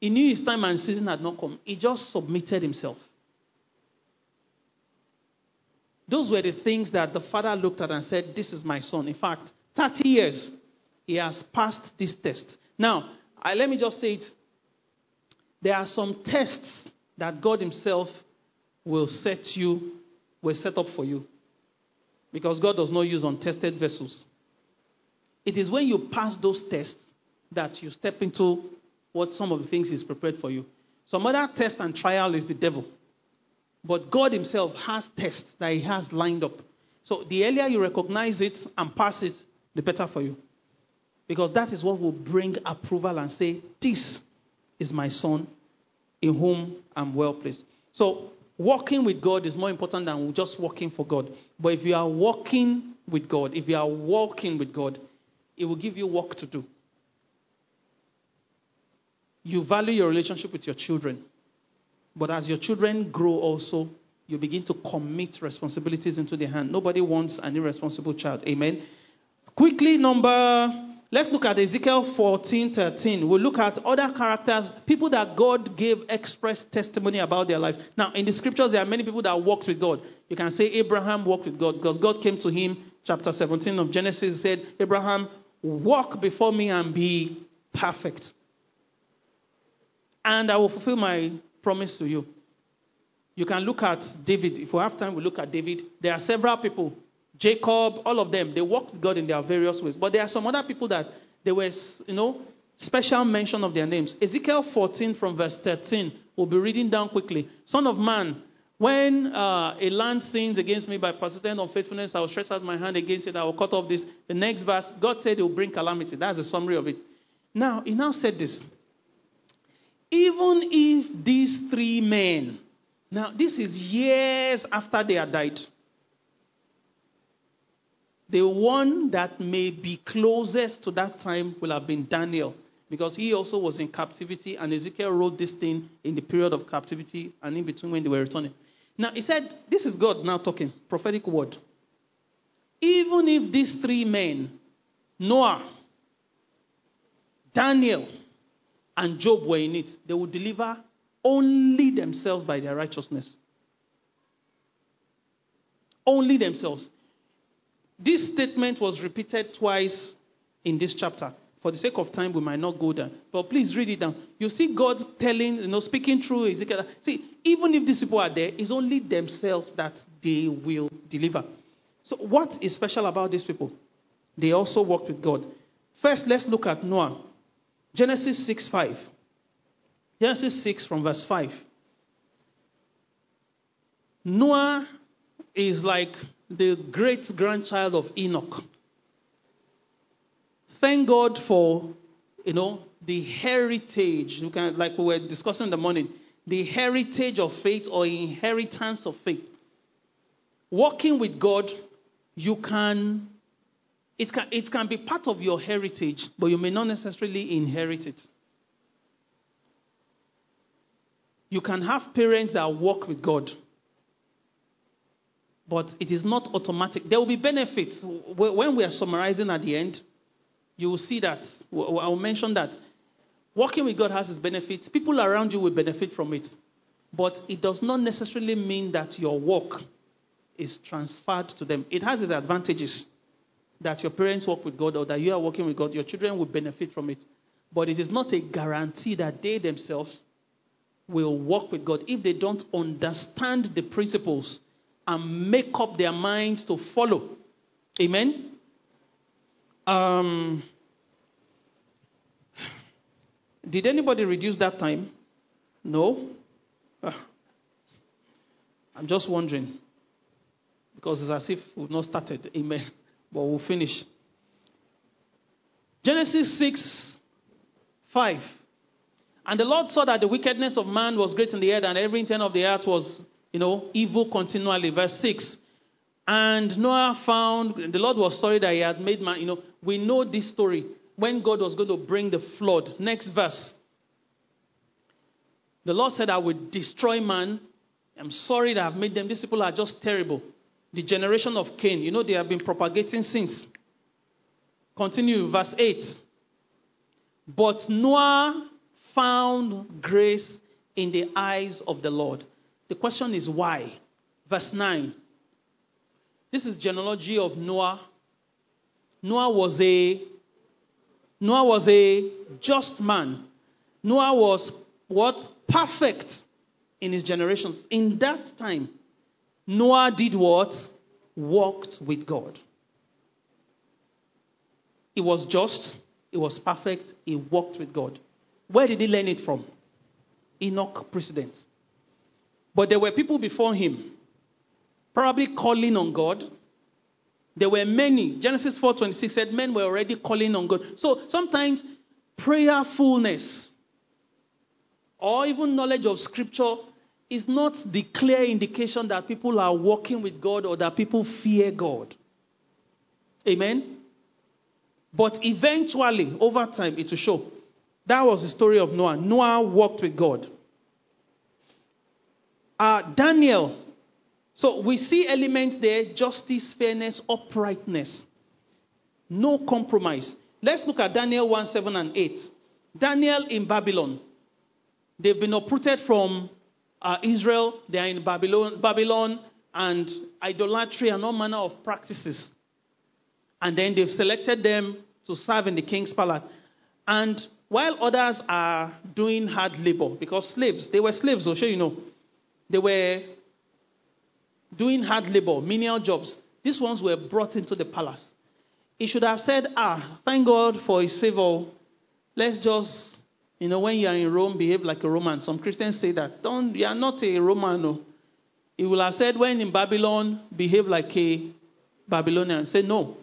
Speaker 2: he knew his time and season had not come. He just submitted himself. Those were the things that the father looked at and said, This is my son. In fact, 30 years, he has passed this test. Now, I, let me just say it there are some tests that God Himself will set you, will set up for you. Because God does not use untested vessels. It is when you pass those tests that you step into what some of the things He's prepared for you. Some other test and trial is the devil. But God Himself has tests that He has lined up. So the earlier you recognize it and pass it, the better for you. Because that is what will bring approval and say, This is my son in whom I'm well pleased. So, walking with God is more important than just walking for God. But if you are walking with God, if you are walking with God, it will give you work to do. You value your relationship with your children. But as your children grow, also, you begin to commit responsibilities into their hand. Nobody wants an irresponsible child. Amen. Quickly, number Let's look at Ezekiel 14 13. We'll look at other characters, people that God gave express testimony about their lives. Now, in the scriptures, there are many people that walked with God. You can say Abraham walked with God because God came to him, chapter 17 of Genesis, said, Abraham, walk before me and be perfect. And I will fulfill my promise to you. You can look at David. If we have time, we look at David. There are several people Jacob, all of them, they walked with God in their various ways. But there are some other people that there was, you know, special mention of their names. Ezekiel 14 from verse 13. We'll be reading down quickly. Son of man, when uh, a land sins against me by persistent unfaithfulness, I will stretch out my hand against it. I will cut off this. The next verse, God said He will bring calamity. That's the summary of it. Now, He now said this. Even if these three men, now this is years after they had died. The one that may be closest to that time will have been Daniel, because he also was in captivity, and Ezekiel wrote this thing in the period of captivity and in between when they were returning. Now, he said, This is God now talking, prophetic word. Even if these three men, Noah, Daniel, and Job were in it, they would deliver only themselves by their righteousness. Only themselves. This statement was repeated twice in this chapter. For the sake of time, we might not go there. But please read it down. You see God telling, you know, speaking through Ezekiel. See, even if these people are there, it's only themselves that they will deliver. So, what is special about these people? They also worked with God. First, let's look at Noah. Genesis 6 5. Genesis 6 from verse 5. Noah is like the great grandchild of Enoch. Thank God for, you know, the heritage. You can, like we were discussing in the morning, the heritage of faith or inheritance of faith. Walking with God, you can it can, it can be part of your heritage, but you may not necessarily inherit it. You can have parents that walk with God, but it is not automatic. There will be benefits. When we are summarizing at the end, you will see that. I'll mention that. Working with God has its benefits. People around you will benefit from it. But it does not necessarily mean that your work is transferred to them. It has its advantages that your parents work with God or that you are working with God, your children will benefit from it. But it is not a guarantee that they themselves will work with God if they don't understand the principles and make up their minds to follow. Amen? Um, did anybody reduce that time? No? Ah. I'm just wondering. Because it's as if we've not started. Amen. But we'll finish. Genesis 6 5. And the Lord saw that the wickedness of man was great in the earth, and every intent of the earth was, you know, evil continually. Verse 6. And Noah found, the Lord was sorry that he had made man, you know, we know this story when God was going to bring the flood. Next verse. The Lord said, I will destroy man. I'm sorry that I've made them. These people are just terrible the generation of Cain. You know, they have been propagating since. Continue, verse 8. But Noah found grace in the eyes of the Lord. The question is why? Verse 9. This is genealogy of Noah. Noah was a Noah was a just man. Noah was what? Perfect in his generations. In that time, Noah did what? Walked with God. He was just, he was perfect, he walked with God. Where did he learn it from? Enoch precedent. But there were people before him, probably calling on God. There were many. Genesis 4:26 said men were already calling on God. So sometimes prayerfulness or even knowledge of scripture is not the clear indication that people are walking with God or that people fear God. Amen? But eventually, over time, it will show. That was the story of Noah. Noah walked with God. Uh, Daniel. So we see elements there justice, fairness, uprightness. No compromise. Let's look at Daniel 1 7 and 8. Daniel in Babylon. They've been uprooted from uh, Israel, they are in Babylon, Babylon and idolatry and all manner of practices. And then they've selected them to serve in the king's palace. And while others are doing hard labor, because slaves, they were slaves, I'll show you know, they were doing hard labor, menial jobs. These ones were brought into the palace. He should have said, Ah, thank God for his favor. Let's just you know, when you are in Rome, behave like a Roman. Some Christians say that. Don't, you are not a Roman. No. He will have said, when in Babylon, behave like a Babylonian. Say, no.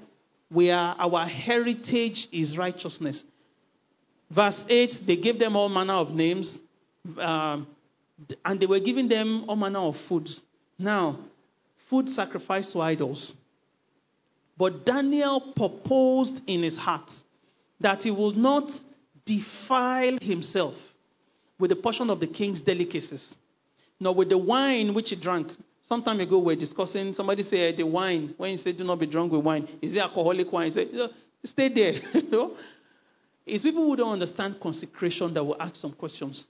Speaker 2: We are, our heritage is righteousness. Verse 8, they gave them all manner of names, um, and they were giving them all manner of food. Now, food sacrificed to idols. But Daniel proposed in his heart that he would not defile himself with a portion of the king's delicacies, nor with the wine which he drank. Some time ago, we were discussing, somebody said the wine, when you say do not be drunk with wine, is it alcoholic wine? You say, stay there. It's people who don't understand consecration that will ask some questions.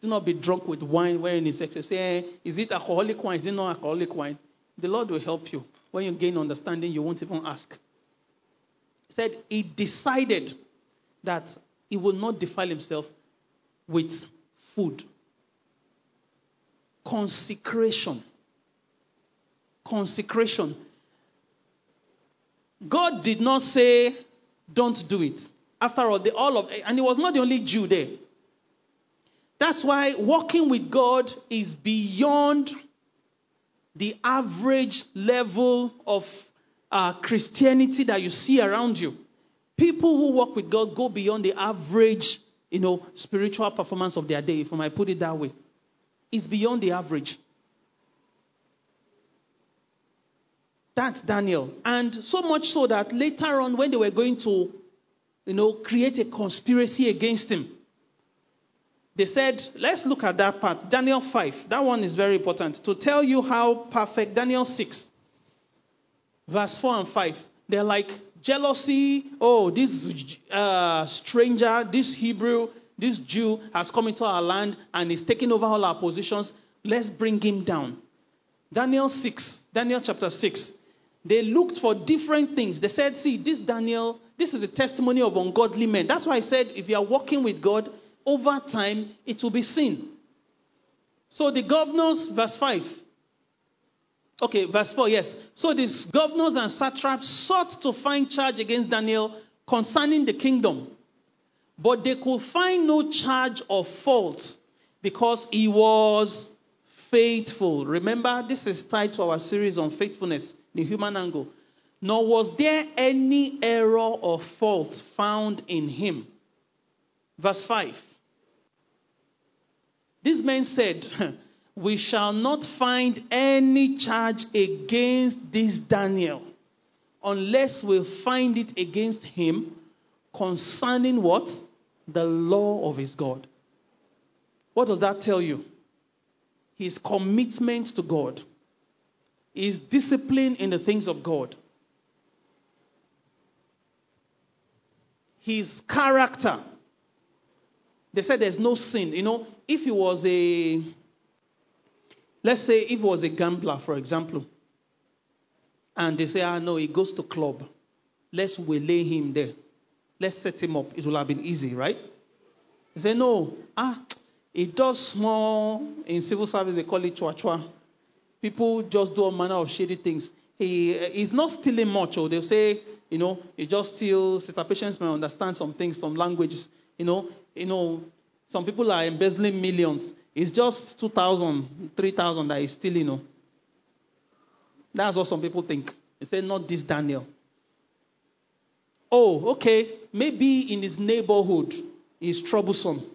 Speaker 2: Do not be drunk with wine when it's excess. Say, is it alcoholic wine? Is it not alcoholic wine? The Lord will help you. When you gain understanding, you won't even ask. He said he decided that he will not defile himself with food. Consecration. Consecration. God did not say, don't do it. After all, the, all of, and he was not the only Jew there. That's why walking with God is beyond the average level of uh, Christianity that you see around you. People who walk with God go beyond the average, you know, spiritual performance of their day, if I might put it that way. It's beyond the average. That's Daniel. And so much so that later on, when they were going to, you know, create a conspiracy against him, they said, let's look at that part. Daniel 5. That one is very important. To tell you how perfect, Daniel 6, verse 4 and 5. They're like, jealousy. Oh, this uh, stranger, this Hebrew, this Jew has come into our land and is taking over all our positions. Let's bring him down. Daniel 6, Daniel chapter 6. They looked for different things. They said, see, this Daniel, this is the testimony of ungodly men. That's why I said, if you are walking with God, over time it will be seen. So the governors, verse 5. Okay, verse 4, yes. So these governors and satraps sought to find charge against Daniel concerning the kingdom. But they could find no charge of fault because he was faithful. Remember, this is tied to our series on faithfulness, the human angle. Nor was there any error or fault found in him. Verse 5. These men said, We shall not find any charge against this Daniel unless we find it against him concerning what? The law of his God. What does that tell you? His commitment to God, his discipline in the things of God, his character they said there's no sin. You know, if he was a, let's say, if he was a gambler, for example, and they say, ah, no, he goes to club, let's waylay him there. Let's set him up. It will have been easy, right? They say, no, ah, he does small, in civil service, they call it chua chua. People just do all manner of shady things. He is not stealing much, or they'll say, you know, he just steals. Sister Patience may understand some things, some languages. You know, you know, some people are embezzling millions. It's just 2,000, 3,000 that is still, You know. That's what some people think. They say, not this Daniel. Oh, okay. Maybe in his neighborhood he's troublesome.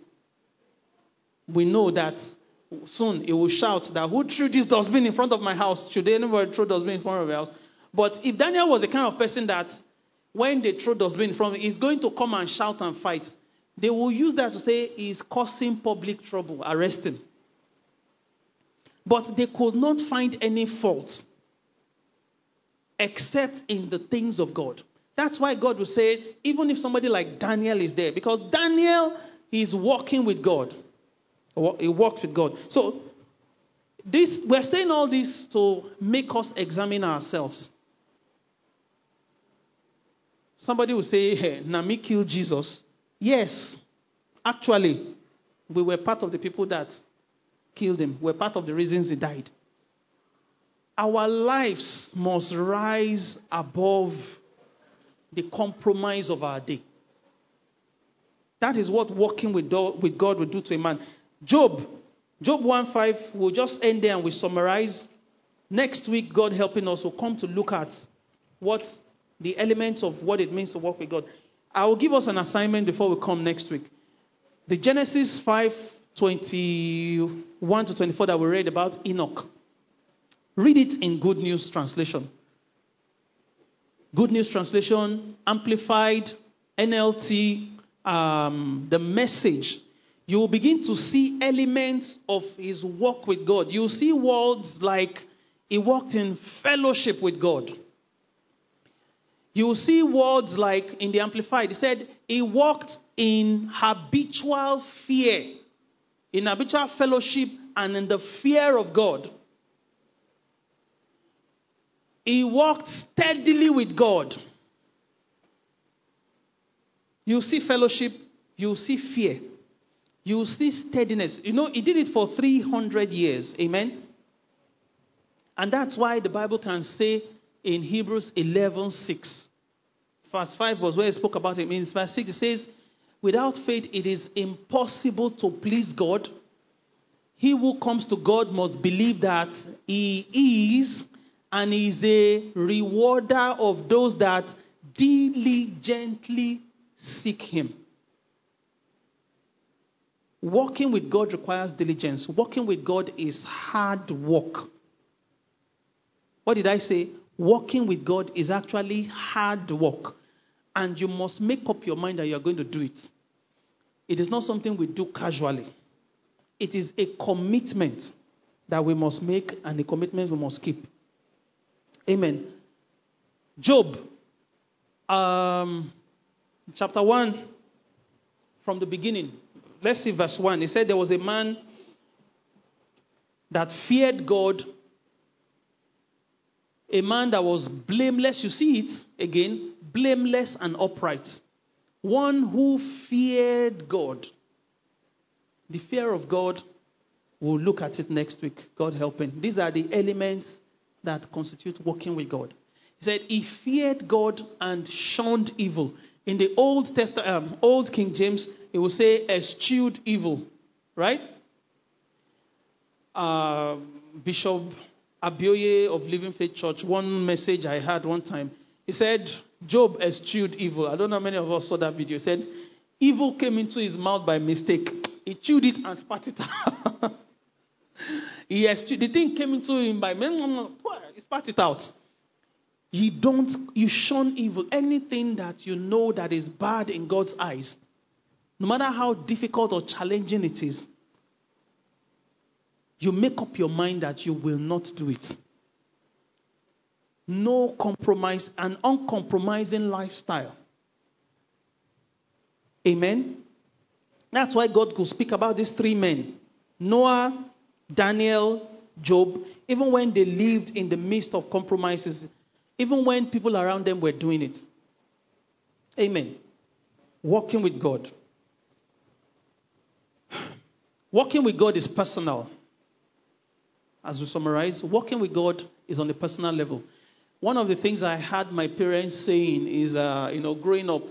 Speaker 2: We know that soon he will shout that who threw this dustbin in front of my house? Should anybody throw dustbin in front of your house? But if Daniel was the kind of person that when they throw dustbin in front of him, he's going to come and shout and fight. They will use that to say he's causing public trouble, arrest him. But they could not find any fault except in the things of God. That's why God will say, even if somebody like Daniel is there, because Daniel is walking with God. He walked with God. So this we're saying all this to make us examine ourselves. Somebody will say, hey, Nami killed Jesus. Yes, actually, we were part of the people that killed him. We're part of the reasons he died. Our lives must rise above the compromise of our day. That is what walking with God will do to a man. Job, Job 1:5, we'll just end there and we summarize. Next week, God helping us, will come to look at what the elements of what it means to walk with God. I will give us an assignment before we come next week. The Genesis 5 21 to 24 that we read about Enoch. Read it in Good News Translation. Good News Translation, Amplified, NLT, um, the message, you will begin to see elements of his walk with God. You'll see words like he walked in fellowship with God. You see words like in the Amplified, he said he walked in habitual fear, in habitual fellowship, and in the fear of God. He walked steadily with God. You see fellowship, you see fear, you see steadiness. You know, he did it for 300 years. Amen. And that's why the Bible can say in Hebrews 11 6, verse 5 was where he spoke about it. In verse 6, it says, Without faith, it is impossible to please God. He who comes to God must believe that He is and is a rewarder of those that diligently seek Him. Walking with God requires diligence. Walking with God is hard work. What did I say? Walking with God is actually hard work. And you must make up your mind that you are going to do it. It is not something we do casually, it is a commitment that we must make and a commitment we must keep. Amen. Job, um, chapter 1, from the beginning. Let's see verse 1. He said there was a man that feared God, a man that was blameless. You see it again blameless and upright. One who feared God. The fear of God, we'll look at it next week, God helping. These are the elements that constitute walking with God. He said he feared God and shunned evil. In the Old Testament, um, Old King James, it will say eschewed evil, right? Uh, Bishop Abioye of Living Faith Church, one message I had one time, he said Job eschewed evil. I don't know how many of us saw that video. He said evil came into his mouth by mistake. He chewed it and spat it out. he eschewed, the thing came into him by he spat it out. You don't, you shun evil. Anything that you know that is bad in God's eyes, no matter how difficult or challenging it is, you make up your mind that you will not do it. No compromise, an uncompromising lifestyle. Amen. That's why God could speak about these three men Noah, Daniel, Job, even when they lived in the midst of compromises, even when people around them were doing it. Amen. Walking with God. Walking with God is personal. As we summarize, working with God is on a personal level. One of the things I had my parents saying is, uh, you know, growing up,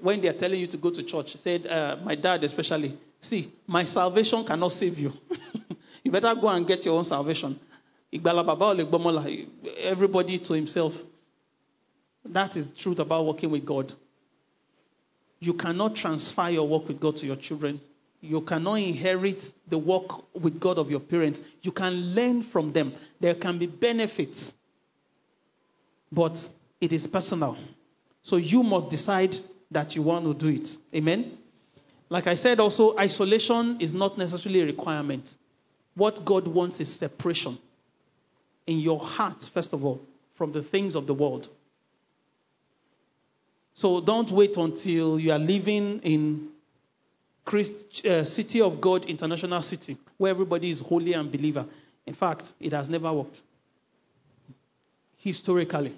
Speaker 2: when they're telling you to go to church, said, uh, my dad especially, see, my salvation cannot save you. you better go and get your own salvation. Everybody to himself. That is the truth about working with God. You cannot transfer your work with God to your children. You cannot inherit the work with God of your parents. You can learn from them. There can be benefits, but it is personal. So you must decide that you want to do it. Amen? Like I said, also, isolation is not necessarily a requirement. What God wants is separation in your heart, first of all, from the things of the world. So don't wait until you are living in Christ, uh, City of God International City, where everybody is holy and believer. In fact, it has never worked historically.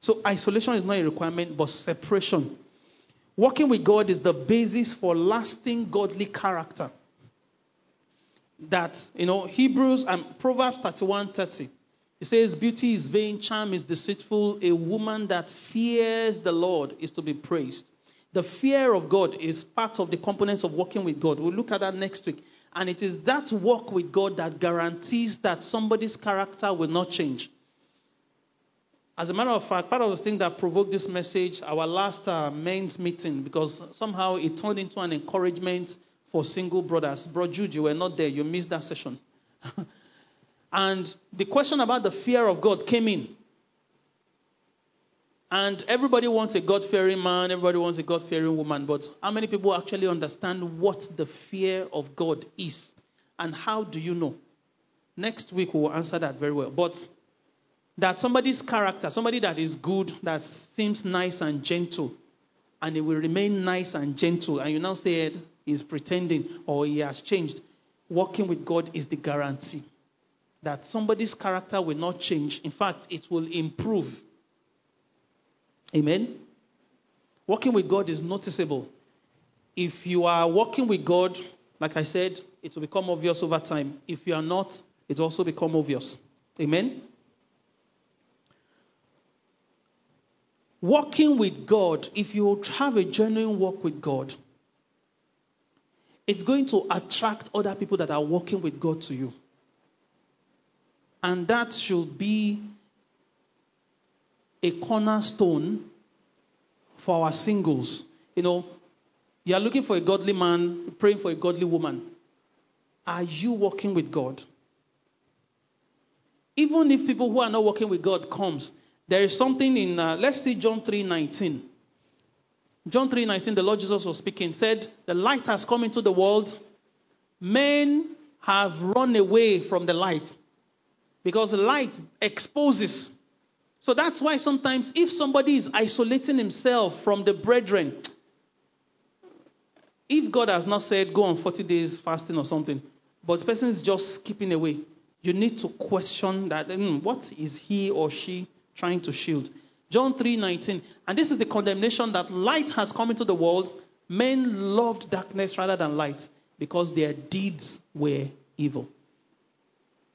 Speaker 2: So isolation is not a requirement, but separation. Working with God is the basis for lasting godly character. That, you know, Hebrews and Proverbs 31 30 it says, Beauty is vain, charm is deceitful. A woman that fears the Lord is to be praised. The fear of God is part of the components of working with God. We'll look at that next week. And it is that work with God that guarantees that somebody's character will not change. As a matter of fact, part of the thing that provoked this message, our last uh, men's meeting, because somehow it turned into an encouragement for single brothers. Bro Jude, you were not there. You missed that session. And the question about the fear of God came in. And everybody wants a God fearing man, everybody wants a God fearing woman, but how many people actually understand what the fear of God is? And how do you know? Next week we will answer that very well. But that somebody's character, somebody that is good, that seems nice and gentle, and he will remain nice and gentle, and you now say he's pretending or he has changed, working with God is the guarantee that somebody's character will not change. In fact, it will improve. Amen. Working with God is noticeable. If you are working with God, like I said, it will become obvious over time. If you are not, it will also become obvious. Amen. Walking with God, if you have a genuine walk with God, it's going to attract other people that are working with God to you. And that should be a cornerstone for our singles. You know, you are looking for a godly man, praying for a godly woman. Are you working with God? Even if people who are not working with God comes, there is something in uh, let's see John 3:19. John 3:19 the Lord Jesus was speaking said, "The light has come into the world. Men have run away from the light because the light exposes so that's why sometimes if somebody is isolating himself from the brethren, if God has not said go on 40 days fasting or something, but the person is just keeping away, you need to question that mm, what is he or she trying to shield? John 3:19, and this is the condemnation that light has come into the world. Men loved darkness rather than light because their deeds were evil.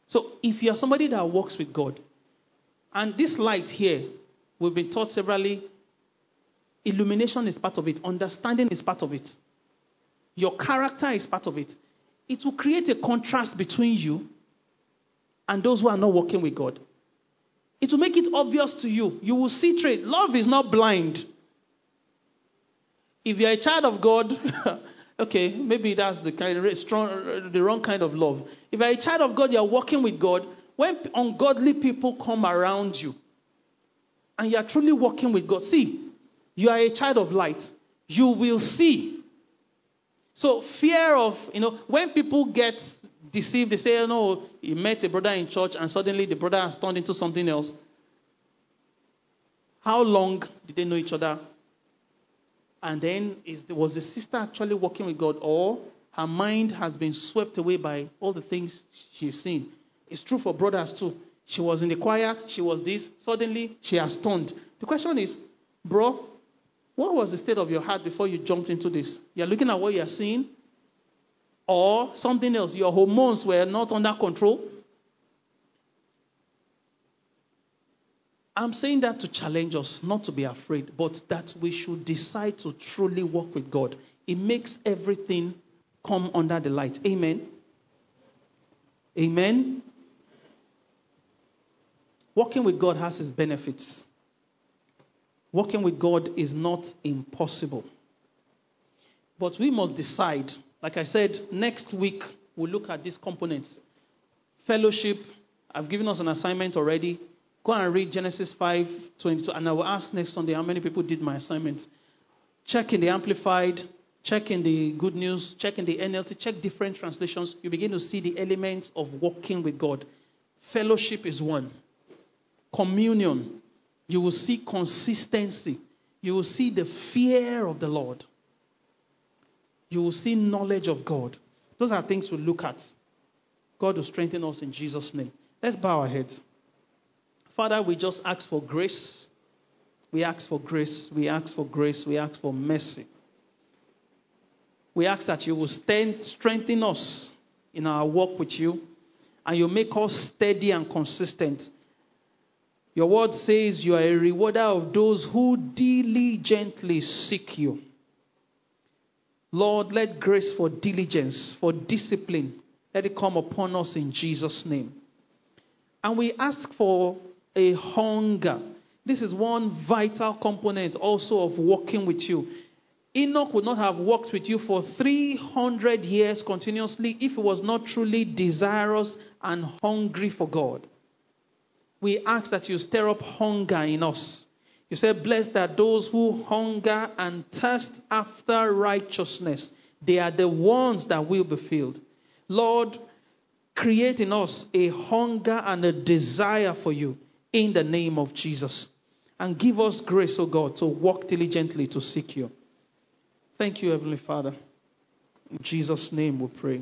Speaker 2: So if you are somebody that works with God, and this light here, we've been taught severally, illumination is part of it, understanding is part of it, your character is part of it. It will create a contrast between you and those who are not working with God. It will make it obvious to you. You will see trade. Love is not blind. If you're a child of God, okay, maybe that's the kind of strong, the wrong kind of love. If you're a child of God, you're working with God, when ungodly people come around you and you are truly walking with God, see, you are a child of light. You will see. So, fear of, you know, when people get deceived, they say, oh, no, he met a brother in church and suddenly the brother has turned into something else. How long did they know each other? And then, is, was the sister actually walking with God, or her mind has been swept away by all the things she's seen? It's true for brothers too. She was in the choir, she was this, suddenly she has turned. The question is, bro, what was the state of your heart before you jumped into this? You're looking at what you're seeing, or something else. Your hormones were not under control. I'm saying that to challenge us, not to be afraid, but that we should decide to truly walk with God. It makes everything come under the light. Amen. Amen. Walking with God has its benefits. Working with God is not impossible. But we must decide. Like I said, next week we'll look at these components. Fellowship, I've given us an assignment already. Go and read Genesis 5 22, and I will ask next Sunday how many people did my assignment. Check in the Amplified, check in the Good News, check in the NLT, check different translations. You begin to see the elements of walking with God. Fellowship is one communion, you will see consistency. You will see the fear of the Lord. You will see knowledge of God. Those are things we look at. God will strengthen us in Jesus' name. Let's bow our heads. Father, we just ask for grace. We ask for grace. We ask for grace. We ask for mercy. We ask that you will strengthen us in our walk with you and you make us steady and consistent your word says you are a rewarder of those who diligently seek you. Lord, let grace for diligence, for discipline, let it come upon us in Jesus' name. And we ask for a hunger. This is one vital component also of walking with you. Enoch would not have walked with you for 300 years continuously if he was not truly desirous and hungry for God we ask that you stir up hunger in us. You said, Blessed are those who hunger and thirst after righteousness. They are the ones that will be filled. Lord, create in us a hunger and a desire for you in the name of Jesus. And give us grace, O oh God, to walk diligently to seek you. Thank you, Heavenly Father. In Jesus' name we pray.